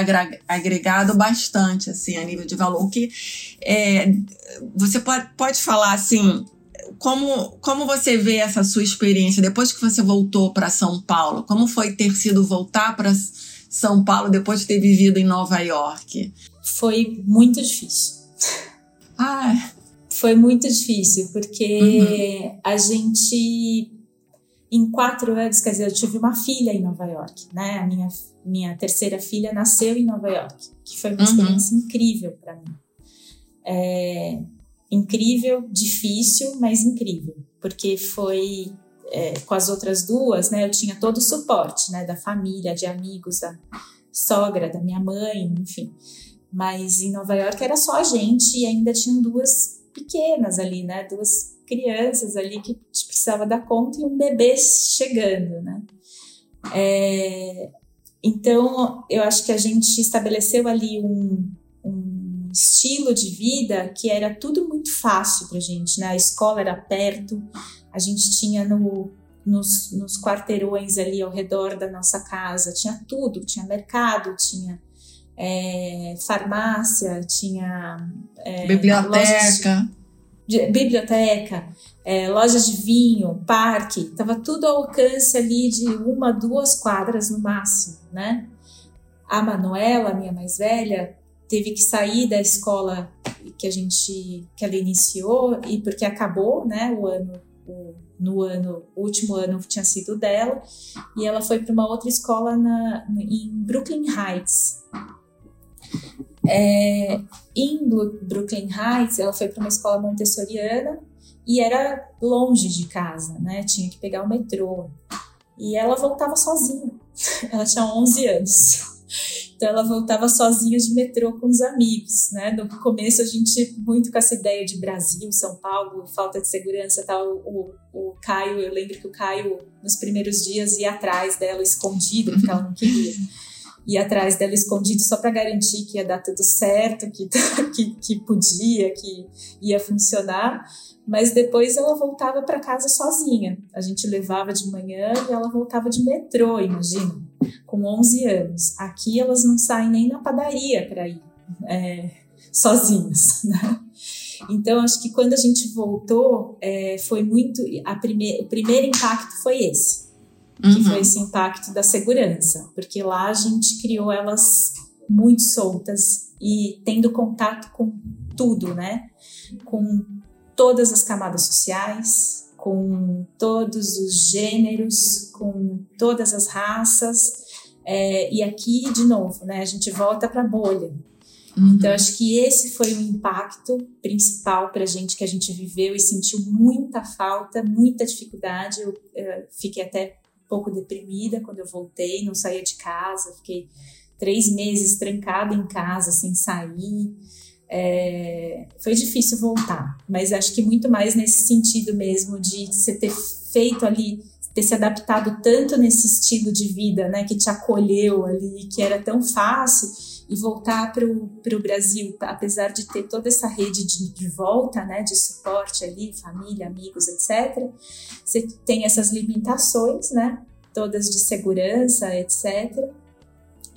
S2: agregado bastante, assim, a nível de valor. Que é, você pode, pode falar, assim, como, como você vê essa sua experiência depois que você voltou para São Paulo? Como foi ter sido voltar para São Paulo depois de ter vivido em Nova York?
S3: Foi muito difícil.
S2: Ah.
S3: Foi muito difícil, porque uhum. a gente, em quatro anos, quer dizer, eu tive uma filha em Nova York, né? A minha, minha terceira filha nasceu em Nova York, que foi uma uhum. experiência incrível para mim. É, incrível, difícil, mas incrível, porque foi é, com as outras duas, né? Eu tinha todo o suporte, né? Da família, de amigos, da sogra, da minha mãe, enfim. Mas em Nova York era só a gente e ainda tinham duas pequenas ali, né? Duas crianças ali que precisava dar conta e um bebê chegando, né? É, então, eu acho que a gente estabeleceu ali um, um estilo de vida que era tudo muito fácil para gente, né? A escola era perto, a gente tinha no, nos, nos quarteirões ali ao redor da nossa casa, tinha tudo, tinha mercado, tinha é, farmácia, tinha
S2: é, biblioteca,
S3: biblioteca, é, lojas de vinho, parque, estava tudo ao alcance ali de uma, duas quadras no máximo, né? A Manuela, minha mais velha, teve que sair da escola que a gente que ela iniciou e porque acabou, né, o ano o, no ano, o último ano tinha sido dela, e ela foi para uma outra escola na, em Brooklyn Heights. É, em Brooklyn Heights, ela foi para uma escola montessoriana e era longe de casa, né? Tinha que pegar o metrô. E ela voltava sozinha. Ela tinha 11 anos. Então ela voltava sozinha de metrô com os amigos, né? No começo a gente muito com essa ideia de Brasil, São Paulo, falta de segurança, tal. O, o, Caio, eu lembro que o Caio nos primeiros dias ia atrás dela escondido porque ela não queria. Ia atrás dela escondido só para garantir que ia dar tudo certo, que, que, que podia, que ia funcionar mas depois ela voltava para casa sozinha. A gente levava de manhã e ela voltava de metrô, imagina, com 11 anos. Aqui elas não saem nem na padaria para ir é, sozinhas, né? Então, acho que quando a gente voltou, é, foi muito. Prime, o primeiro impacto foi esse, uhum. que foi esse impacto da segurança, porque lá a gente criou elas muito soltas e tendo contato com tudo, né? Com todas as camadas sociais, com todos os gêneros, com todas as raças. É, e aqui, de novo, né, a gente volta para a bolha. Uhum. Então, acho que esse foi o impacto principal para a gente que a gente viveu e sentiu muita falta, muita dificuldade. Eu, eu fiquei até pouco deprimida quando eu voltei, não saía de casa, fiquei três meses trancada em casa sem sair. É, foi difícil voltar, mas acho que muito mais nesse sentido mesmo de você ter feito ali, ter se adaptado tanto nesse estilo de vida, né, que te acolheu ali, que era tão fácil, e voltar para o Brasil, apesar de ter toda essa rede de, de volta, né, de suporte ali, família, amigos, etc., você tem essas limitações, né, todas de segurança, etc.,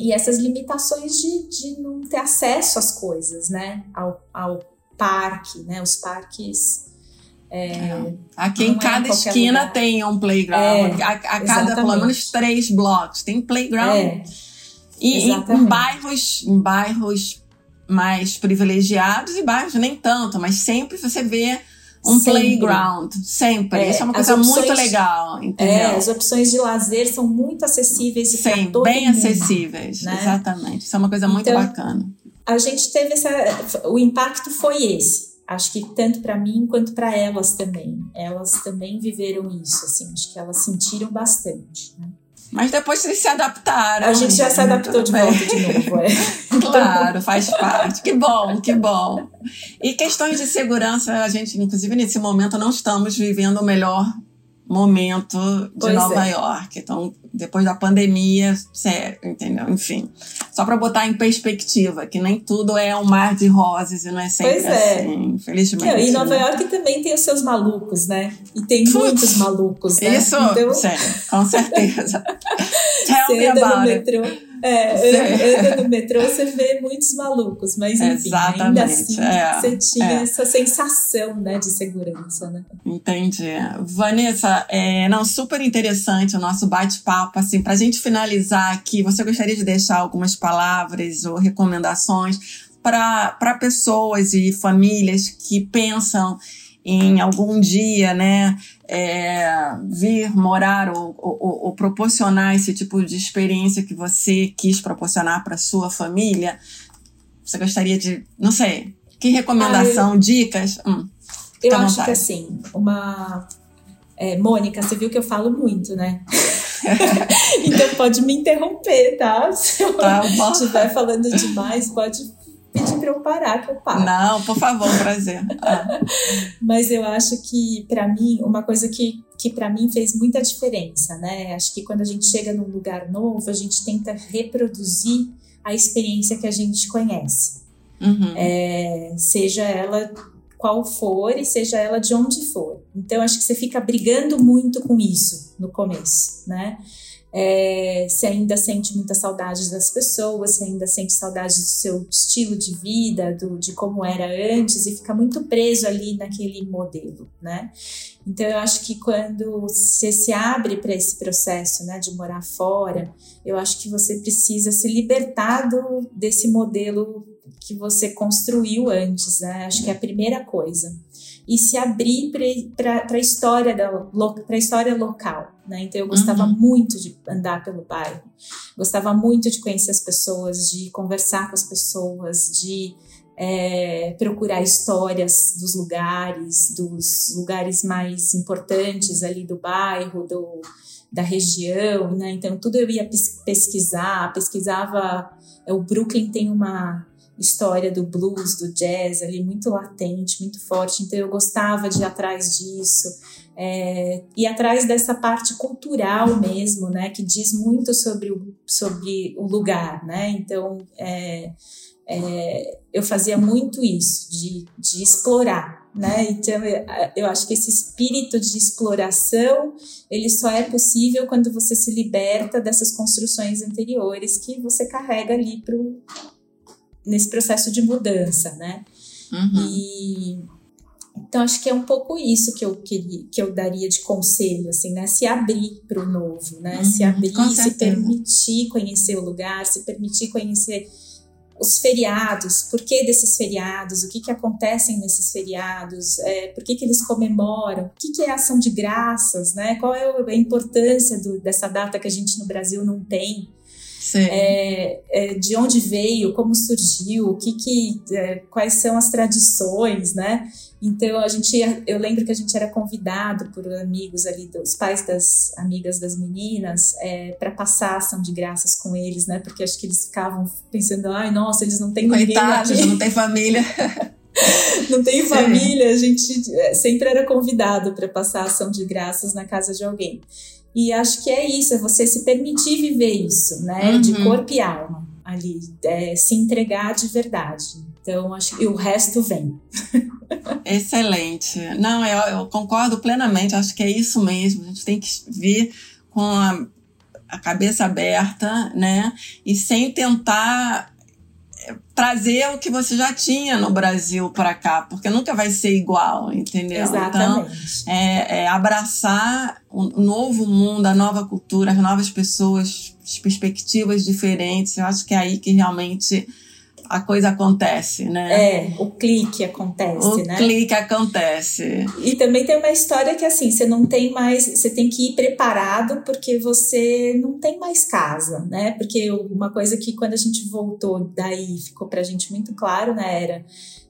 S3: e essas limitações de, de não ter acesso às coisas, né? Ao, ao parque, né? Os parques. É,
S2: é. Aqui em é cada é esquina lugar. tem um playground. É, a, a cada, pelo menos, três blocos. Tem playground. É, e em, em, bairros, em bairros mais privilegiados e bairros nem tanto, mas sempre você vê um sempre. playground, sempre. É, Isso é uma coisa opções, muito legal, entendeu? É,
S3: as opções de lazer são muito acessíveis
S2: Sim, bem mundo, acessíveis, né? exatamente. Isso é uma coisa muito então, bacana.
S3: A gente teve essa... O impacto foi esse. Acho que tanto para mim quanto para elas também. Elas também viveram isso, assim. Acho que elas sentiram bastante, né?
S2: Mas depois vocês se adaptaram.
S3: A gente já se adaptou de volta de novo, é.
S2: claro, faz parte. Que bom, que bom. E questões de segurança, a gente, inclusive nesse momento, não estamos vivendo o melhor momento de pois Nova é. York. Então, depois da pandemia, sério, entendeu? Enfim, só para botar em perspectiva que nem tudo é um mar de rosas e não é sempre pois é. assim, infelizmente.
S3: E Nova né? York também tem os seus malucos, né? E tem muitos malucos, né?
S2: Isso, então... sério, com certeza. Tell
S3: Você me about no metrô. É, anda no metrô, você vê muitos malucos, mas enfim, Exatamente, ainda assim é, você tinha é. essa sensação né, de segurança, né?
S2: Entendi. Vanessa, é, não, super interessante o nosso bate-papo, assim, pra gente finalizar aqui, você gostaria de deixar algumas palavras ou recomendações para pessoas e famílias que pensam em algum dia, né, é, vir morar ou, ou, ou, proporcionar esse tipo de experiência que você quis proporcionar para sua família, você gostaria de, não sei, que recomendação, ah, eu, dicas? Hum,
S3: eu acho vontade. que assim, uma. É, Mônica, você viu que eu falo muito, né? então pode me interromper, tá? Se eu tá estiver falando demais, pode pedir para eu parar, que eu paro.
S2: Não, por favor, prazer. Ah.
S3: Mas eu acho que, para mim, uma coisa que, que para mim fez muita diferença, né? Acho que quando a gente chega num lugar novo, a gente tenta reproduzir a experiência que a gente conhece. Uhum. É, seja ela qual for e seja ela de onde for. Então, acho que você fica brigando muito com isso no começo, né? É, se ainda sente muita saudade das pessoas, se ainda sente saudade do seu estilo de vida, do, de como era antes, e fica muito preso ali naquele modelo, né? Então eu acho que quando você se abre para esse processo, né, de morar fora, eu acho que você precisa se libertar do, desse modelo que você construiu antes, né? Acho que é a primeira coisa e se abrir para a história da para a história local, né? Então eu gostava uhum. muito de andar pelo bairro, gostava muito de conhecer as pessoas, de conversar com as pessoas, de é, procurar histórias dos lugares, dos lugares mais importantes ali do bairro, do, da região, né? Então tudo eu ia pesquisar, pesquisava. O Brooklyn tem uma história do blues, do jazz ali muito latente, muito forte. Então eu gostava de ir atrás disso. É, e atrás dessa parte cultural mesmo, né, que diz muito sobre o, sobre o lugar, né, então é, é, eu fazia muito isso, de, de explorar, né, então eu acho que esse espírito de exploração, ele só é possível quando você se liberta dessas construções anteriores que você carrega ali para nesse processo de mudança, né? Uhum. E então acho que é um pouco isso que eu queria, que eu daria de conselho, assim, né? Se abrir para o novo, né? Uhum, se abrir, se permitir conhecer o lugar, se permitir conhecer os feriados, por que desses feriados, o que que acontecem nesses feriados, é, por que que eles comemoram, o que que é ação de graças, né? Qual é a importância do, dessa data que a gente no Brasil não tem? É, é, de onde veio, como surgiu, o que que, é, quais são as tradições, né? Então a gente, eu lembro que a gente era convidado por amigos ali, dos pais das amigas das meninas, é, para passar ação de graças com eles, né? Porque acho que eles ficavam pensando, ai, nossa, eles não têm
S2: Coitados, ninguém. não tem família.
S3: não tem família, a gente é, sempre era convidado para passar ação de graças na casa de alguém. E acho que é isso, é você se permitir viver isso, né? Uhum. De corpo e alma ali, é, se entregar de verdade. Então, acho que o resto vem.
S2: Excelente. Não, eu, eu, concordo plenamente, acho que é isso mesmo. A gente tem que vir com a, a cabeça aberta, né? E sem tentar trazer o que você já tinha no Brasil para cá, porque nunca vai ser igual, entendeu?
S3: Exatamente.
S2: Então, é, é abraçar o novo mundo, a nova cultura, as novas pessoas, as perspectivas diferentes. Eu acho que é aí que realmente a coisa acontece, né?
S3: É, o clique acontece,
S2: o
S3: né?
S2: O clique acontece.
S3: E também tem uma história que assim, você não tem mais, você tem que ir preparado porque você não tem mais casa, né? Porque uma coisa que quando a gente voltou daí ficou pra gente muito claro, né, era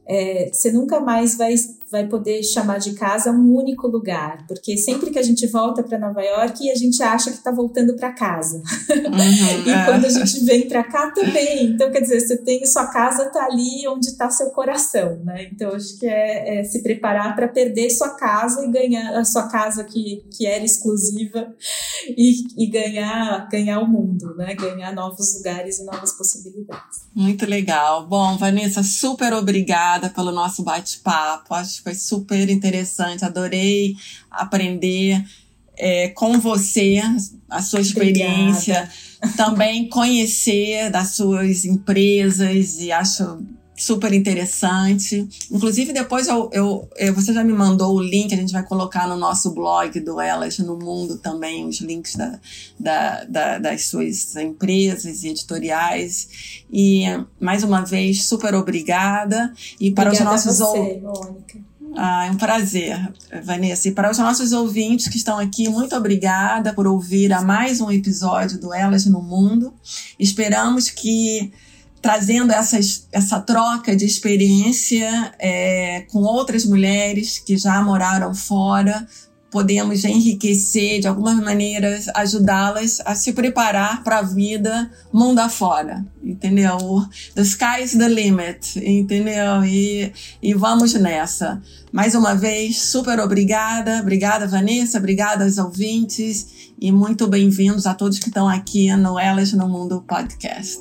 S3: é, você nunca mais vai, vai poder chamar de casa um único lugar, porque sempre que a gente volta para Nova York, a gente acha que está voltando para casa. Uhum, e é. quando a gente vem para cá também. Então, quer dizer, você tem sua casa tá ali onde está seu coração, né? Então, acho que é, é se preparar para perder sua casa e ganhar a sua casa que, que era exclusiva e, e ganhar, ganhar o mundo, né? Ganhar novos lugares e novas possibilidades.
S2: Muito legal. Bom, Vanessa, super obrigada pelo nosso bate-papo. Acho foi super interessante. Adorei aprender é, com você a sua experiência. Obrigada. Também conhecer das suas empresas e acho super interessante. Inclusive, depois eu, eu, eu, você já me mandou o link, a gente vai colocar no nosso blog do Elas no Mundo também, os links da, da, da, das suas empresas e editoriais. E, mais uma vez, super obrigada.
S3: E para obrigada os nossos você, Mônica.
S2: Ah, é um prazer, Vanessa. E para os nossos ouvintes que estão aqui, muito obrigada por ouvir a mais um episódio do Elas no Mundo. Esperamos que trazendo essas, essa troca de experiência é, com outras mulheres que já moraram fora, podemos enriquecer, de algumas maneiras, ajudá-las a se preparar para a vida mundo afora, entendeu? The sky's the limit, entendeu? E, e vamos nessa. Mais uma vez, super obrigada. Obrigada, Vanessa. Obrigada aos ouvintes. E muito bem-vindos a todos que estão aqui no Elas no Mundo podcast.